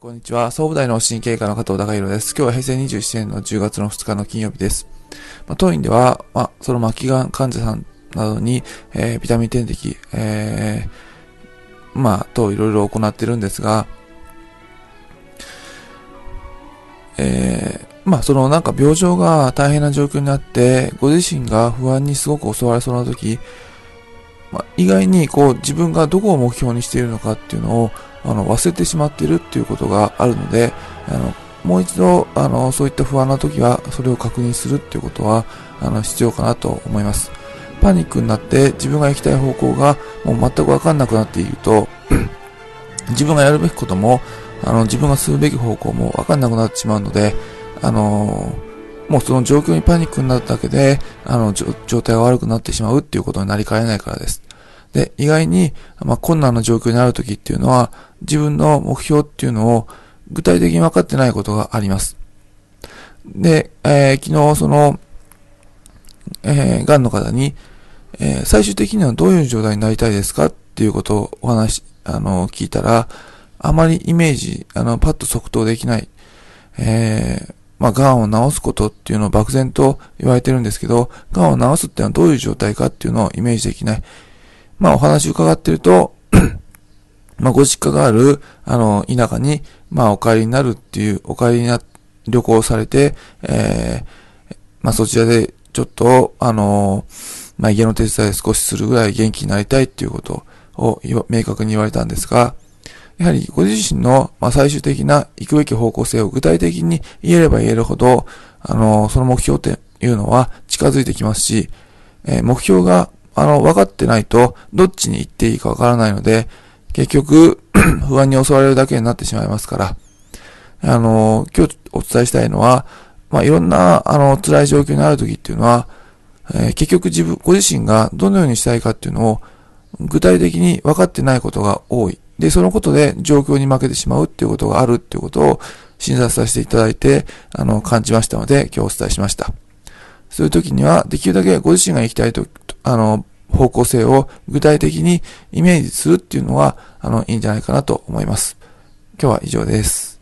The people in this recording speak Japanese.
こんにちは。総武大の神経科の加藤隆弘です。今日は平成27年の10月の2日の金曜日です。まあ、当院では、まあ、その末期がん患者さんなどに、えー、ビタミン点滴、えー、まあ、といろいろ行ってるんですが、えー、まあ、そのなんか病状が大変な状況になって、ご自身が不安にすごく襲われそうな時、まあ、意外にこう自分がどこを目標にしているのかっていうのをあの、忘れてしまっているっていうことがあるので、あの、もう一度、あの、そういった不安な時は、それを確認するっていうことは、あの、必要かなと思います。パニックになって自分が行きたい方向がもう全くわかんなくなっていると、自分がやるべきことも、あの、自分が進むべき方向もわかんなくなってしまうので、あのもうその状況にパニックになっただけで、あの、状態が悪くなってしまうっていうことになりかねないからです。で、意外に、まあ、困難な状況にある時っていうのは、自分の目標っていうのを具体的に分かってないことがあります。で、えー、昨日その、えー、癌の方に、えー、最終的にはどういう状態になりたいですかっていうことをお話、あの、聞いたら、あまりイメージ、あの、パッと即答できない。えー、まあ、癌を治すことっていうのを漠然と言われてるんですけど、癌を治すっていうのはどういう状態かっていうのをイメージできない。まあ、お話伺ってると、まあ、ご実家がある、あの、田舎に、まあ、お帰りになるっていう、お帰りな、旅行されて、えー、まあ、そちらで、ちょっと、あの、まあ、家の手伝い少しするぐらい元気になりたいっていうことを明確に言われたんですが、やはりご自身の、まあ、最終的な行くべき方向性を具体的に言えれば言えるほど、あの、その目標っていうのは近づいてきますし、えー、目標が、あの、分かってないと、どっちに行っていいか分からないので、結局、不安に襲われるだけになってしまいますから、あの、今日お伝えしたいのは、まあ、いろんな、あの、辛い状況にある時っていうのは、えー、結局自分、ご自身がどのようにしたいかっていうのを、具体的に分かってないことが多い。で、そのことで状況に負けてしまうっていうことがあるっていうことを診察させていただいて、あの、感じましたので、今日お伝えしました。そういう時には、できるだけご自身が行きたいと、あの、方向性を具体的にイメージするっていうのは、あの、いいんじゃないかなと思います。今日は以上です。